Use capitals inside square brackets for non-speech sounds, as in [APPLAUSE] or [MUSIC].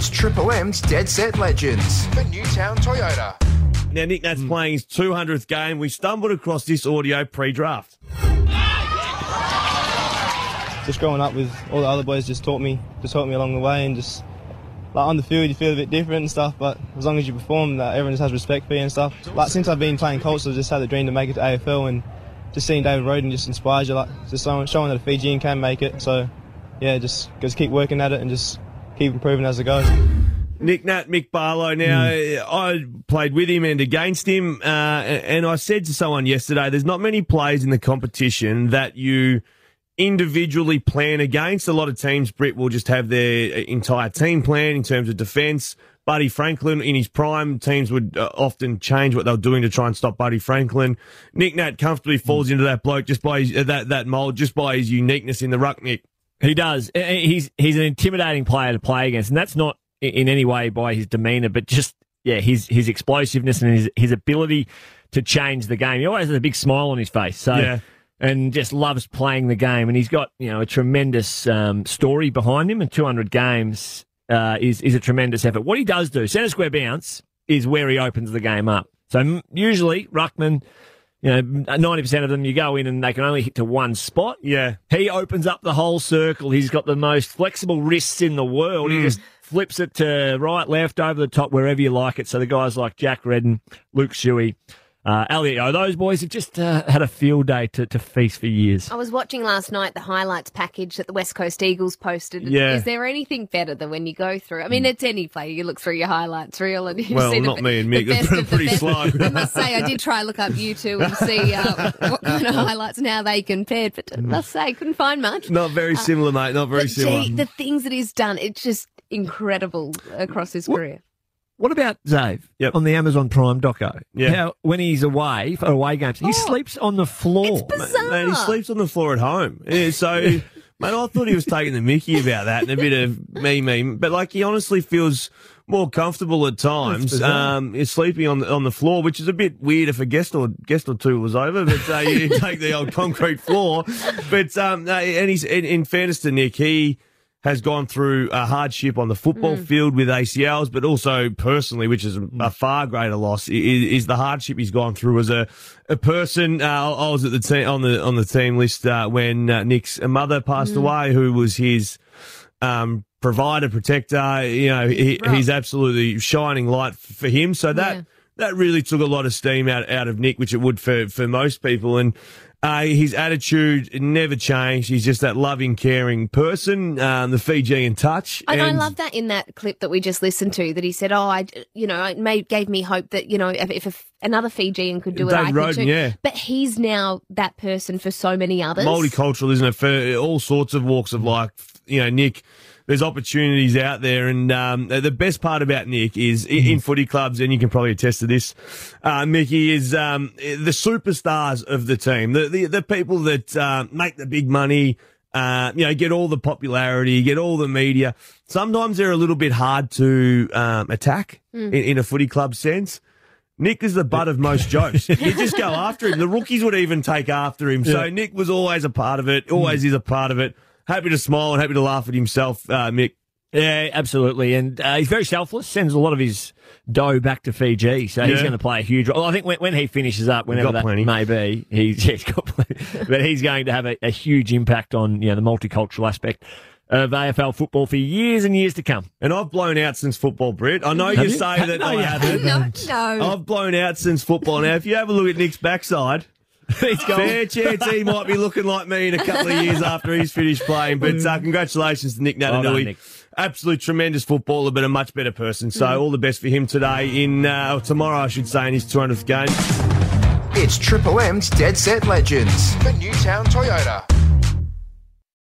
It's Triple M's Dead Set Legends for Newtown Toyota. Now, Nick Nat's playing his 200th game. We stumbled across this audio pre draft. just growing up with all the other boys just taught me just taught me along the way and just like on the field you feel a bit different and stuff but as long as you perform that everyone just has respect for you and stuff like since I've been playing Colts I've just had the dream to make it to AFL and just seeing David Rodan just inspires you like just showing, showing that a Fijian can make it so yeah just just keep working at it and just keep improving as it goes. Nick Nat, Mick Barlow. Now, I played with him and against him, uh, and I said to someone yesterday, there's not many players in the competition that you individually plan against. A lot of teams, Brit will just have their entire team plan in terms of defence. Buddy Franklin in his prime, teams would uh, often change what they were doing to try and stop Buddy Franklin. Nick Nat comfortably falls into that bloke just by his, uh, that that mould, just by his uniqueness in the ruck, Nick. He does. He's he's an intimidating player to play against, and that's not in any way by his demeanour, but just yeah, his his explosiveness and his his ability to change the game. He always has a big smile on his face. So. Yeah. And just loves playing the game, and he's got you know a tremendous um, story behind him. And 200 games uh, is is a tremendous effort. What he does do, centre square bounce, is where he opens the game up. So usually ruckman, you know, 90% of them you go in and they can only hit to one spot. Yeah. He opens up the whole circle. He's got the most flexible wrists in the world. Mm. He just flips it to right, left, over the top, wherever you like it. So the guys like Jack Redden, Luke Shuey, uh, Elliot, oh, those boys have just uh, had a field day to, to feast for years. I was watching last night the highlights package that the West Coast Eagles posted. Yeah. Is there anything better than when you go through? I mean, it's any player. You look through your highlights reel and you Well, see the, not me and the Mick. [LAUGHS] They're best the pretty best. slow. I must say, I did try to look up you two and see uh, what kind of highlights and how they compared, but I must say, couldn't find much. Not very similar, mate. Not very similar. gee, the things that he's done, it's just incredible across his career. What about Zave on the Amazon Prime doco? Yeah. How, when he's away for away games, he sleeps on the floor. It's Man, he sleeps on the floor at home. Yeah, so, [LAUGHS] man, I thought he was taking the mickey about that and a bit of me, me. But like, he honestly feels more comfortable at times. bizarre. Um, is sleeping on the, on the floor, which is a bit weird if a guest or guest or two was over. But uh, you [LAUGHS] take the old concrete floor. But um, and he's in, in fairness to Nick, he has gone through a hardship on the football Mm. field with ACLs, but also personally, which is a far greater loss, is, is the hardship he's gone through as a, a person. Uh, I was at the team on the on the team list uh, when uh, Nick's mother passed Mm. away, who was his um, provider, protector. You know, he, Right. he's absolutely shining light for him. So that Yeah. that really took a lot of steam out out of Nick, which it would for for most people, and. Uh, his attitude never changed. He's just that loving, caring person, um, the Fijian touch. And, I love that in that clip that we just listened to that he said, "Oh, I, you know, it made, gave me hope that you know if, if another Fijian could do it, David I Rodan, could too." yeah. But he's now that person for so many others. multicultural, isn't it? For all sorts of walks of life. You know, Nick, there's opportunities out there. And um, the best part about Nick is i- in footy clubs, and you can probably attest to this, uh, Mickey, is um, the superstars of the team, the, the, the people that uh, make the big money. Uh, you know, get all the popularity, get all the media. Sometimes they're a little bit hard to um, attack in, in a footy club sense. Nick is the butt of most [LAUGHS] jokes. You just go after him. The rookies would even take after him. So Nick was always a part of it, always is a part of it. Happy to smile and happy to laugh at himself, uh, Mick. Yeah, absolutely. And uh, he's very selfless, sends a lot of his dough back to Fiji. So he's Yeah. going to play a huge role. I think when, when he finishes up, whenever got that plenty. may be, he's, [LAUGHS] he's got plenty. but he's going to have a, a huge impact on you know, the multicultural aspect of AFL football for years and years to come. And I've blown out since football, Britt. I know Have you you? say that No, I haven't. no, no. I've blown out since football. Now, if you have a look at Nick's backside, He's gone. [LAUGHS] fair chance he might be looking like me in a couple of years after he's finished playing. But uh, congratulations to Nick Well done, Naitanui. Nick. Absolute tremendous footballer, but a much better person. So all the best for him today in uh, tomorrow, I should say, in his 200th game. It's Triple M's Dead Set Legends for Newtown Toyota.